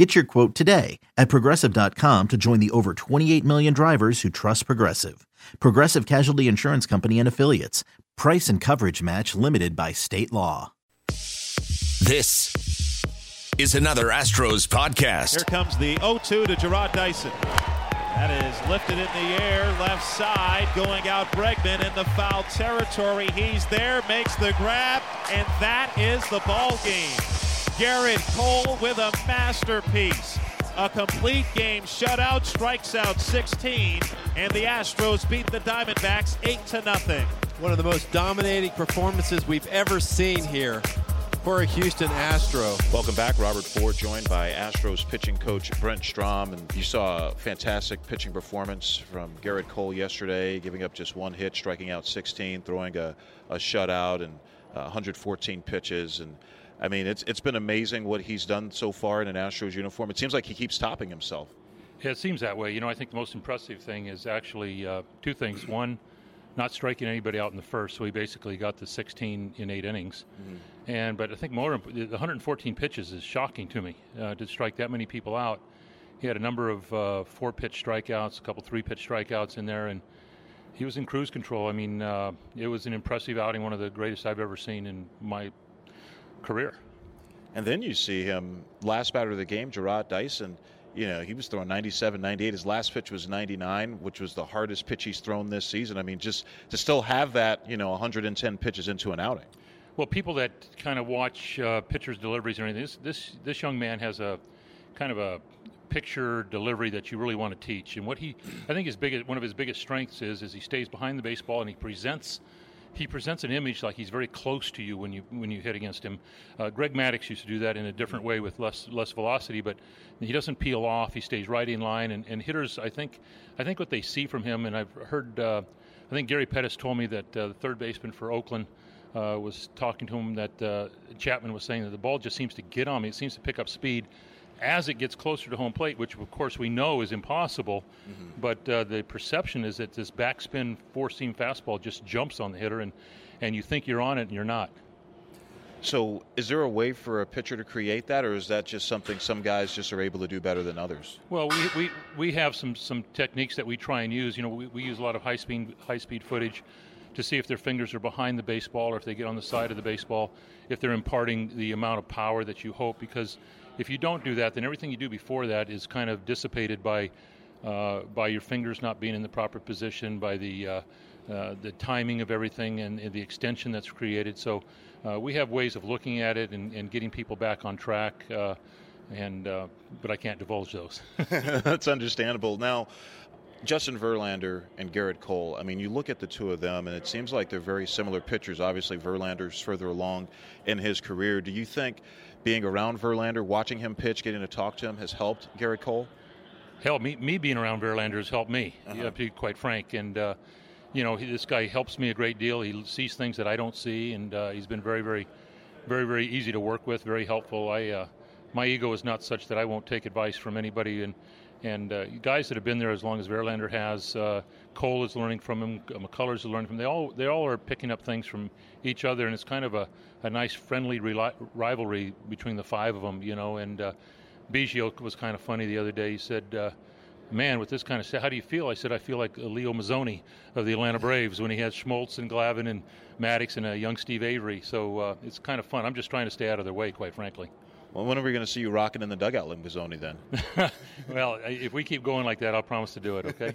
Get your quote today at progressive.com to join the over 28 million drivers who trust Progressive. Progressive Casualty Insurance Company and Affiliates. Price and coverage match limited by state law. This is another Astros podcast. Here comes the 0 2 to Jarrod Dyson. That is lifted in the air, left side, going out Bregman in the foul territory. He's there, makes the grab, and that is the ball game. Gerrit Cole with a masterpiece. A complete game shutout, strikes out 16, and the Astros beat the Diamondbacks 8 to nothing. One of the most dominating performances we've ever seen here for a Houston Astro. Welcome back. Robert Ford joined by Astros pitching coach Brent Strom. And you saw a fantastic pitching performance from Gerrit Cole yesterday, giving up just one hit, striking out 16, throwing a, a shutout and uh, 114 pitches. And I mean, it's it's been amazing what he's done so far in an Astros uniform. It seems like he keeps topping himself. Yeah, it seems that way. You know, I think the most impressive thing is actually uh, two things. One, not striking anybody out in the first, so he basically got the 16 in eight innings. Mm-hmm. And but I think more the 114 pitches is shocking to me uh, to strike that many people out. He had a number of uh, four pitch strikeouts, a couple three pitch strikeouts in there, and he was in cruise control. I mean, uh, it was an impressive outing, one of the greatest I've ever seen in my career. And then you see him last batter of the game, Jarrod Dyson. You know, he was throwing 97, 98. His last pitch was 99, which was the hardest pitch he's thrown this season. I mean, just to still have that, you know, 110 pitches into an outing. Well, people that kind of watch uh, pitchers' deliveries or anything, this, this this young man has a kind of a picture delivery that you really want to teach. And what he, I think, his biggest one of his biggest strengths is is he stays behind the baseball and he presents he presents an image like he's very close to you when you when you hit against him. Uh, Greg Maddux used to do that in a different way with less less velocity, but he doesn't peel off. He stays right in line, and, and hitters, I think, I think what they see from him, and I've heard, uh, I think Gary Pettis told me that uh, the third baseman for Oakland. Uh, was talking to him that uh, Chapman was saying that the ball just seems to get on me. It seems to pick up speed, as it gets closer to home plate, which of course we know is impossible. Mm-hmm. But uh, the perception is that this backspin four seam fastball just jumps on the hitter, and, and you think you're on it and you're not. So, is there a way for a pitcher to create that, or is that just something some guys just are able to do better than others? Well, we, we, we have some, some techniques that we try and use. You know, we, we use a lot of high speed high speed footage to see if their fingers are behind the baseball or if they get on the side of the baseball, if they're imparting the amount of power that you hope. Because if you don't do that, then everything you do before that is kind of dissipated by uh, by your fingers not being in the proper position, by the uh, uh, the timing of everything and, and, the extension that's created. So uh, we have ways of looking at it and, and getting people back on track. Uh, and uh, but I can't divulge those. that's understandable. Now, Justin Verlander and Gerrit Cole. I mean, you look at the two of them, and it seems like they're very similar pitchers. Obviously, Verlander's further along in his career. Do you think being around Verlander, watching him pitch, getting to talk to him, has helped Gerrit Cole? Hell, me, me being around Verlander has helped me, uh-huh. to be quite frank. And, uh, you know, he, this guy helps me a great deal. He sees things that I don't see, and uh, he's been very, very, very, very easy to work with, very helpful. I, uh, my ego is not such that I won't take advice from anybody. And and uh, guys that have been there as long as Verlander has, uh, Cole is learning from him, McCullers is learning from him. They all they all are picking up things from each other, and it's kind of a, a nice friendly rivalry between the five of them, you know. And uh, Biggio was kind of funny the other day. He said. Uh, Man, with this kind of stuff, how do you feel? I said, I feel like Leo Mazzone of the Atlanta Braves when he had Smoltz and Glavine and Maddux and a young Steve Avery. So uh, it's kind of fun. I'm just trying to stay out of their way, quite frankly. Well, when are we going to see you rocking in the dugout, Leo Mazzone, then? well, if we keep going like that, I'll promise to do it, okay?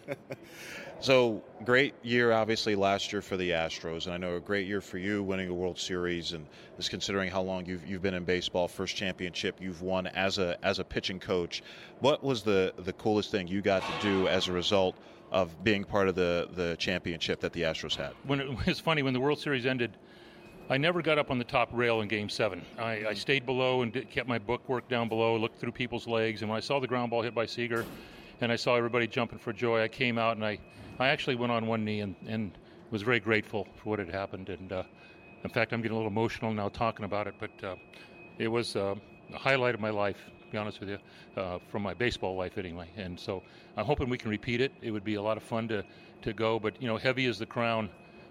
so, great year, obviously, last year for the Astros, and I know a great year for you winning a World Series, and just considering how long you've, you've been in baseball, first championship you've won as a, as a pitching coach. What was the, the coolest thing you got to do as a result of being part of the, the championship that the Astros had? When it was funny, when the World Series ended – I never got up on the top rail in Game Seven. I, I stayed below and did, kept my bookwork down below, looked through people's legs, and when I saw the ground ball hit by Seager, and I saw everybody jumping for joy, I came out and I, I actually went on one knee and, and was very grateful for what had happened. And uh, in fact, I'm getting a little emotional now talking about it, but uh, it was uh, a highlight of my life, to be honest with you, uh, from my baseball life anyway. And so I'm hoping we can repeat it. It would be a lot of fun to, to go, but, you know, heavy is the crown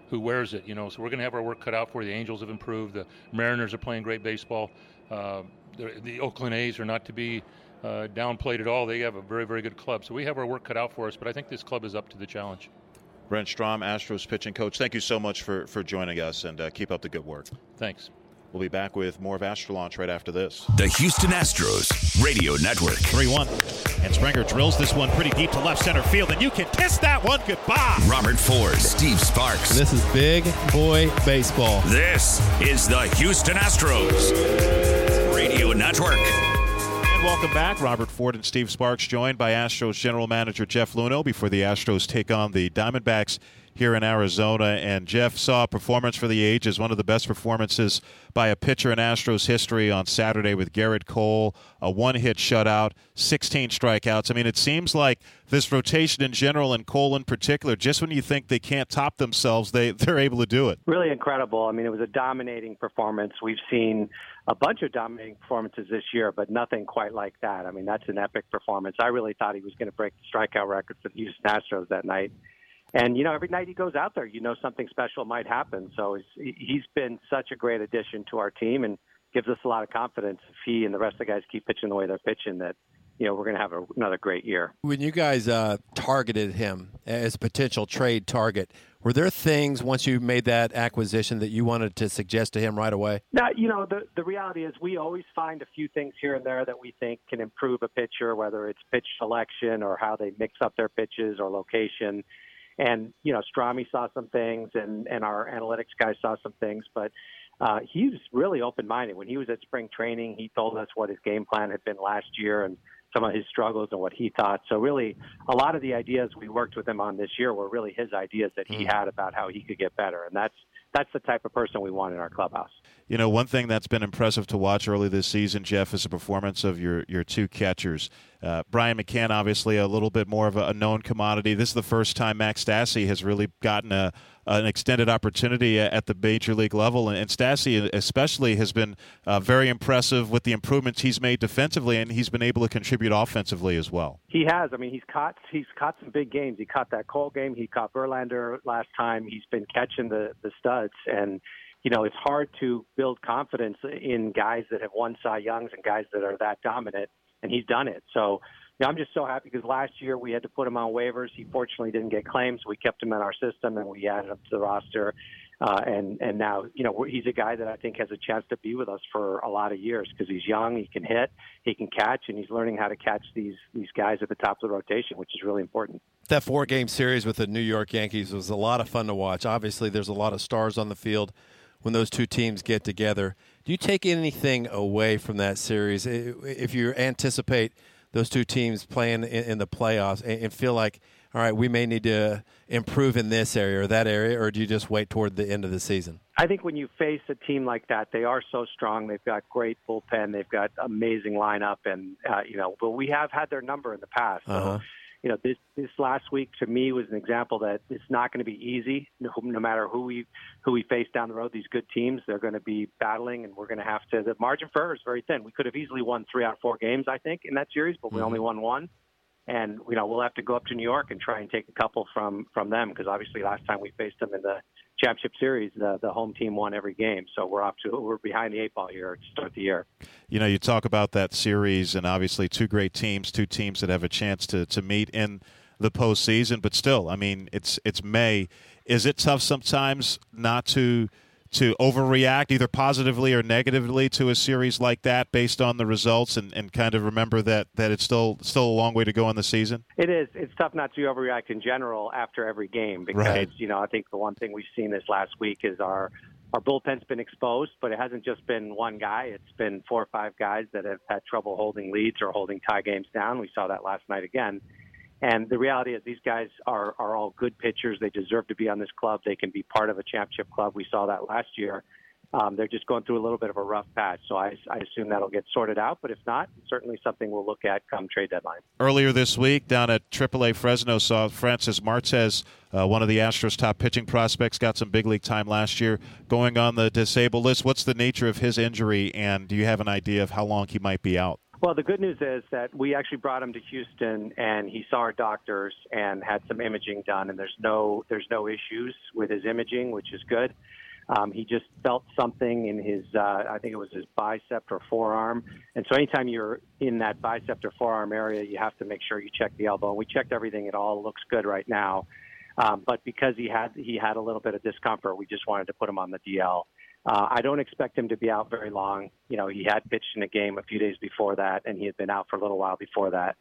who wears it, you know. So we're going to have our work cut out for. The Angels have improved. The Mariners are playing great baseball. Uh, the, the, Oakland A's are not to be uh, downplayed at all. They have a very, very good club. So we have our work cut out for us, but I think this club is up to the challenge. Brent Strom, Astros pitching coach, thank you so much for, for joining us and uh, keep up the good work. Thanks. We'll be back with more of Astro Launch right after this. The Houston Astros Radio Network. 3 1. And Springer drills this one pretty deep to left center field, and you can kiss that one goodbye. Robert Ford, Steve Sparks. This is big boy baseball. This is the Houston Astros Radio Network. And Welcome back. Robert Ford and Steve Sparks joined by Astros general manager Jeff Luhnow before the Astros take on the Diamondbacks here in Arizona. And Jeff saw a performance for the ages, one of the best performances by a pitcher in Astros history on Saturday with Gerrit Cole, a one hit shutout, 16 strikeouts. I mean, it seems like this rotation in general and Cole in particular, just when you think they can't top themselves, they, they're able to do it. Really incredible. I mean, it was a dominating performance. We've seen a bunch of dominating performances this year, but nothing quite like that. I mean, that's an epic performance. I really thought he was going to break the strikeout record for the Houston Astros that night. And you know, every night he goes out there, you know something special might happen. So he's, he's been such a great addition to our team, and gives us a lot of confidence if he and the rest of the guys keep pitching the way they're pitching that you know we're going to have a, another great year. When you guys uh, targeted him as a potential trade target, were there things once you made that acquisition that you wanted to suggest to him right away? Now, you know, the the reality is we always find a few things here and there that we think can improve a pitcher, whether it's pitch selection or how they mix up their pitches or location. And you know, Strami saw some things, and and our analytics guy saw some things, but uh, he was really open-minded. When he was at spring training, he told us what his game plan had been last year and some of his struggles and what he thought. So really, a lot of the ideas we worked with him on this year were really his ideas that he had about how he could get better, and that's that's the type of person we want in our clubhouse. You know, one thing that's been impressive to watch early this season, Jeff, is the performance of your your two catchers. Uh, Brian McCann, obviously a little bit more of a, known commodity. This is the first time Max Stassi has really gotten a an extended opportunity at the major league level, and, and Stassi especially has been uh, very impressive with the improvements he's made defensively, and he's been able to contribute offensively as well. He has. I mean, he's caught he's caught some big games. He caught that Cole game. He caught Verlander last time. He's been catching the the studs and you know, it's hard to build confidence in guys that have won Cy Youngs and guys that are that dominant, and he's done it. So, you know, I'm just so happy because last year we had to put him on waivers. He fortunately didn't get claims. We kept him in our system and we added him to the roster. Uh, and and now you know he's a guy that I think has a chance to be with us for a lot of years because he's young, he can hit, he can catch, and he's learning how to catch these these guys at the top of the rotation, which is really important. That four game series with the New York Yankees was a lot of fun to watch. Obviously, there's a lot of stars on the field when those two teams get together. Do you take anything away from that series if you anticipate those two teams playing in, the playoffs and feel like, all right, we may need to improve in this area or that area, or do you just wait toward the end of the season? I think when you face a team like that, they are so strong. They've got great bullpen. They've got amazing lineup, and uh, you know, but we have had their number in the past. So uh-huh you know, this this last week to me was an example that it's not going to be easy. No, no matter who we who we face down the road, these good teams they're going to be battling, and we're going to have to. The margin for error is very thin. We could have easily won three out of four games, I think, in that series, but we mm-hmm. only won one. And you know, we'll have to go up to New York and try and take a couple from from them because obviously last time we faced them in the championship series, the the home team won every game. So we're off to we're behind the eight ball here to start the year. You know, you talk about that series, and obviously two great teams, two teams that have a chance to to meet in the postseason. But still, I mean, it's it's May. Is it tough sometimes not to? To overreact either positively or negatively to a series like that based on the results and, and kind of remember that, that it's still still a long way to go in the season? It is. It's tough not to overreact in general after every game because, right. you know, I think the one thing we've seen this last week is our our bullpen's been exposed, but it hasn't just been one guy. It's been four or five guys that have had trouble holding leads or holding tie games down. We saw that last night again. And the reality is, these guys are, are all good pitchers. They deserve to be on this club. They can be part of a championship club. We saw that last year. um, they're just going through a little bit of a rough patch. So I, I assume that'll get sorted out. But if not, certainly something we'll look at come trade deadline. Earlier this week, down at AAA Fresno, saw Francis Martes, uh, one of the Astros' top pitching prospects, got some big league time last year, going on the disabled list. What's the nature of his injury, and do you have an idea of how long he might be out? Well, the good news is that we actually brought him to Houston, and he saw our doctors and had some imaging done, and there's no there's no issues with his imaging, which is good. Um, he just felt something in his, uh, I think it was his bicep or forearm. And so anytime you're in that bicep or forearm area, you have to make sure you check the elbow. We checked everything; it all looks good right now. Um, but because he had he had a little bit of discomfort, we just wanted to put him on the DL. Uh, I don't expect him to be out very long. You know, he had pitched in a game a few days before that, and he had been out for a little while before that.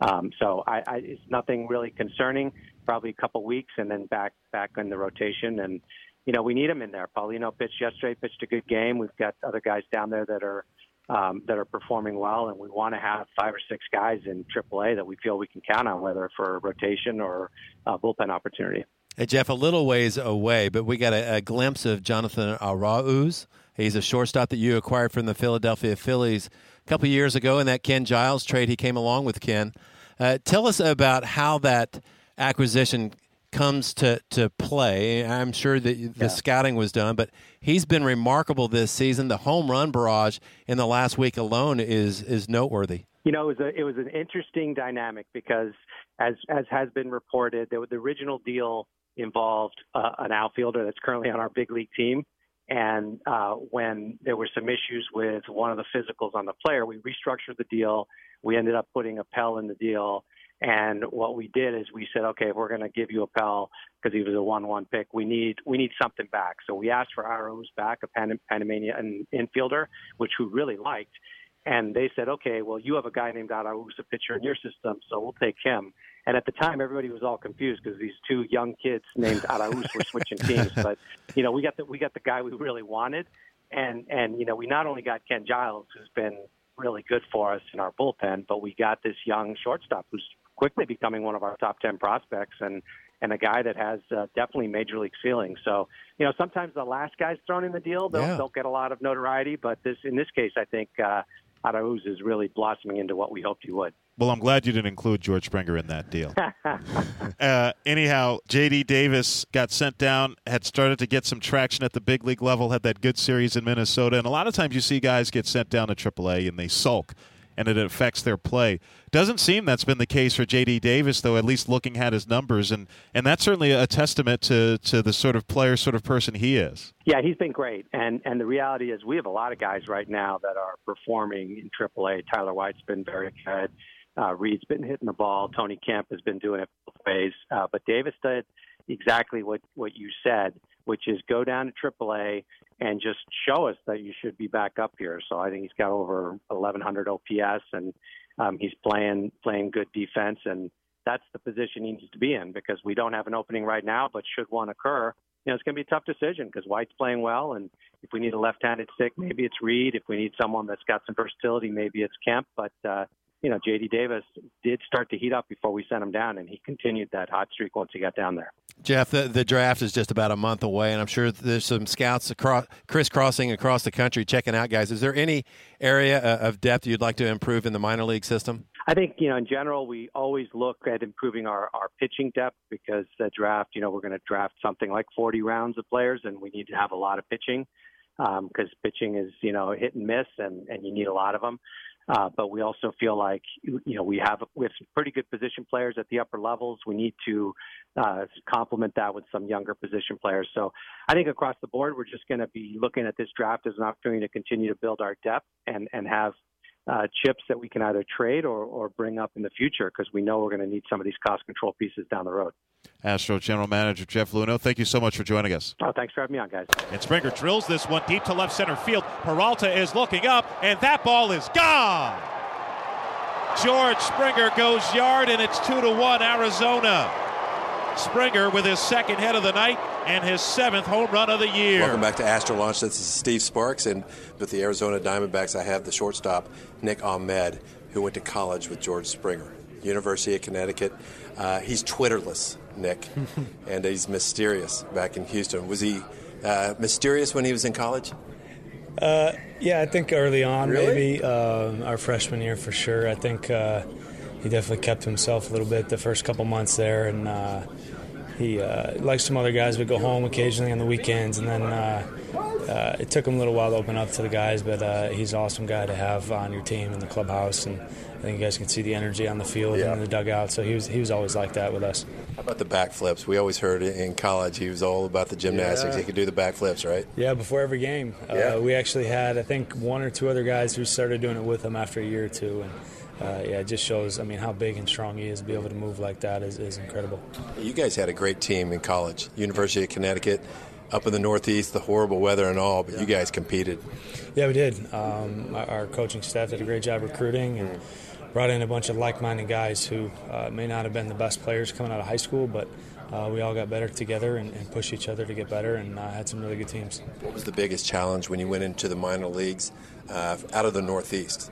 Um, so I, I, it's nothing really concerning. Probably a couple weeks, and then back back in the rotation. And you know, we need him in there. Paulino pitched yesterday, pitched a good game. We've got other guys down there that are um, that are performing well, and we want to have five or six guys in AAA that we feel we can count on, whether for rotation or uh, bullpen opportunity. Hey, Jeff, a little ways away, but we got a, a glimpse of Jonathan Arauz. He's a shortstop that you acquired from the Philadelphia Phillies a couple years ago in that Ken Giles trade. He came along with Ken. Uh, tell us about how that acquisition comes to, to play. I'm sure that the yeah. scouting was done, but he's been remarkable this season. The home run barrage in the last week alone is is noteworthy. You know, it was a, it was an interesting dynamic because, as as has been reported, the, the original deal involved uh, an outfielder that's currently on our big league team. And uh, when there were some issues with one of the physicals on the player, we restructured the deal. We ended up putting Appel in the deal and what we did is we said, okay, if we're going to give you Appel because he was a one-one pick, we need we need something back. So we asked for Arauz back, a Pan- Panamanian infielder, which we really liked. And they said, okay, well, you have a guy named Arauz, a pitcher in your system, so we'll take him. And at the time, everybody was all confused because these two young kids named Arauz were switching teams. But you know, we got the we got the guy we really wanted, and and you know, we not only got Ken Giles, who's been really good for us in our bullpen, but we got this young shortstop who's quickly becoming one of our top 10 prospects and and a guy that has uh, definitely major league ceiling. So, you know, sometimes the last guy's thrown in the deal, they'll, yeah. they'll get a lot of notoriety. But this, in this case, I think uh, Arauz is really blossoming into what we hoped he would. Well, I'm glad you didn't include George Springer in that deal. uh, anyhow, J.D. Davis got sent down, had started to get some traction at the big league level, had that good series in Minnesota. And a lot of times you see guys get sent down to AAA and they sulk and it affects their play. Doesn't seem that's been the case for J.D. Davis, though. At least looking at his numbers, and and that's certainly a testament to to the sort of player, sort of person he is. Yeah, he's been great, and and the reality is we have a lot of guys right now that are performing in AAA. Tyler White's been very good. Uh, Reed's been hitting the ball. Tony Kemp has been doing it both ways, uh, but Davis did exactly what what you said, which is go down to AAA and just show us that you should be back up here. So I think he's got over 1100 OPS and um, he's playing playing good defense and that's the position he needs to be in because we don't have an opening right now, but should one occur, you know, it's going to be a tough decision because White's playing well, and if we need a left-handed stick, maybe it's Reed. If we need someone that's got some versatility, maybe it's Kemp. But uh, you know, J.D. Davis did start to heat up before we sent him down, and he continued that hot streak once he got down there. Jeff, the, the draft is just about a month away, and I'm sure there's some scouts across, crisscrossing across the country checking out guys. Is there any area uh, of depth you'd like to improve in the minor league system? I think, you know, in general, we always look at improving our, our pitching depth because the draft, you know, we're going to draft something like 40 rounds of players, and we need to have a lot of pitching because um, pitching is, you know, hit and miss, and, and you need a lot of them. Uh, but we also feel like you know we have we have some pretty good position players at the upper levels. We need to uh, complement that with some younger position players. So I think across the board, we're just going to be looking at this draft as an opportunity to continue to build our depth and and have uh, chips that we can either trade or, or bring up in the future because we know we're going to need some of these cost control pieces down the road. Astro General Manager Jeff Luhnow, thank you so much for joining us. Oh, thanks for having me on, guys. And Springer drills this one deep to left center field. Peralta is looking up, and that ball is gone. George Springer goes yard, and it's two to one Arizona. Springer with his second hit of the night and his seventh home run of the year. Welcome back to Astro Launch. This is Steve Sparks, and with the Arizona Diamondbacks, I have the shortstop Nick Ahmed, who went to college with George Springer, University of Connecticut. Uh, he's Twitterless, Nick, and he's mysterious back in Houston. Was he uh, mysterious when he was in college? Uh, yeah, I think early on, Really? maybe uh, our freshman year for sure. I think uh, he definitely kept himself a little bit the first couple months there, and uh, he, uh, like some other guys, would go home occasionally on the weekends, and then uh, uh, it took him a little while to open up to the guys. But uh, he's an awesome guy to have on your team in the clubhouse, and I think you guys can see the energy on the field Yeah. and in the dugout. So he was he was always like that with us. How about the backflips? We always heard in college he was all about the gymnastics. Yeah. He could do the backflips, right? Yeah, before every game. Yeah. Uh, we actually had, I think, one or two other guys who started doing it with him after a year or two. And uh, yeah, it just shows, I mean, how big and strong he is. To be able to move like that is, is incredible. You guys had a great team in college, University of Connecticut, up in the Northeast, the horrible weather and all, but you guys competed. Yeah, we did. Um, our, our coaching staff did a great job recruiting and brought in a bunch of like minded guys who uh, may not have been the best players coming out of high school, but uh, we all got better together and, and pushed each other to get better and uh, had some really good teams. What was the biggest challenge when you went into the minor leagues uh, out of the Northeast?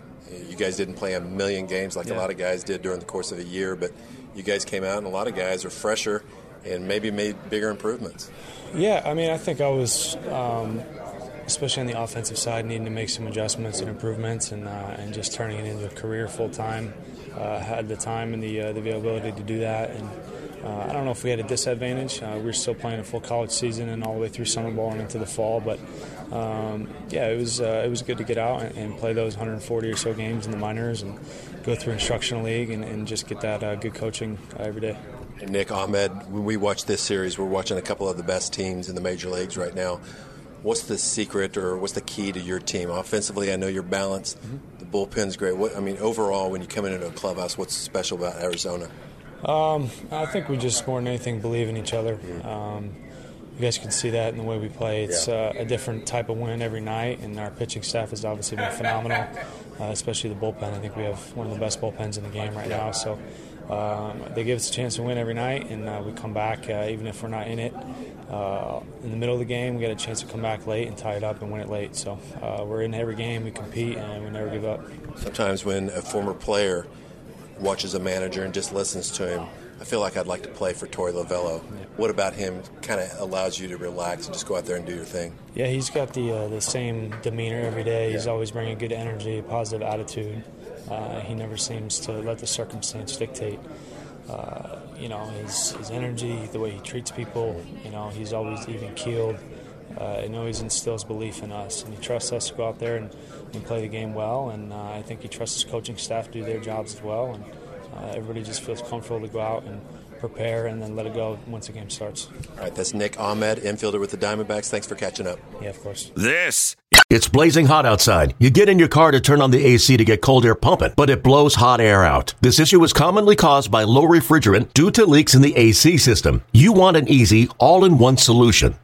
You guys didn't play a million games like a lot of guys did during the course of a year, but you guys came out, and a lot of guys are fresher and maybe made bigger improvements. Yeah, I mean, I think I was, um, especially on the offensive side, needing to make some adjustments and improvements, and uh, and just turning it into a career full time. Uh, had the time and the uh, the availability to do that, and uh, I don't know if we had a disadvantage. Uh, we were still playing a full college season and all the way through summer ball and into the fall, but um, yeah, it was uh, it was good to get out and, and play those 140 or so games in the minors and go through instructional league and, and just get that uh, good coaching uh, every day. And Nick Ahmed, when we watch this series, we're watching a couple of the best teams in the major leagues right now. What's the secret or what's the key to your team? Offensively, I know you're balanced. The bullpen's great. What I mean, overall, when you come into a clubhouse, what's special about Arizona? Um, I think we just more than anything believe in each other. Um, you guys can see that in the way we play. It's uh, a different type of win every night, and our pitching staff has obviously been phenomenal, uh, especially the bullpen. I think we have one of the best bullpens in the game right now. So um, they give us a chance to win every night, and uh, we come back uh, even if we're not in it. Uh, in the middle of the game, we get a chance to come back late and tie it up and win it late. So uh, we're in every game, we compete, and we never give up. Sometimes when a former player watches a manager and just listens to him, I feel like I'd like to play for Torey Lovullo. What about him kind of allows you to relax and just go out there and do your thing? Yeah, he's got the uh, the same demeanor every day. He's always bringing good energy, positive attitude. Uh, he never seems to let the circumstance dictate. Uh, you know his his energy, the way he treats people. You know he's always even keeled. Uh, I know he instills belief in us, and he trusts us to go out there and, and play the game well. And uh, I think he trusts his coaching staff to do their jobs as well. And uh, everybody just feels comfortable to go out and prepare, and then let it go once the game starts. All right, that's Nick Ahmed, infielder with the Diamondbacks. Thanks for catching up. Yeah, of course. This It's blazing hot outside. You get in your car to turn on the AC to get cold air pumping, but it blows hot air out. This issue is commonly caused by low refrigerant due to leaks in the AC system. You want an easy, all in one solution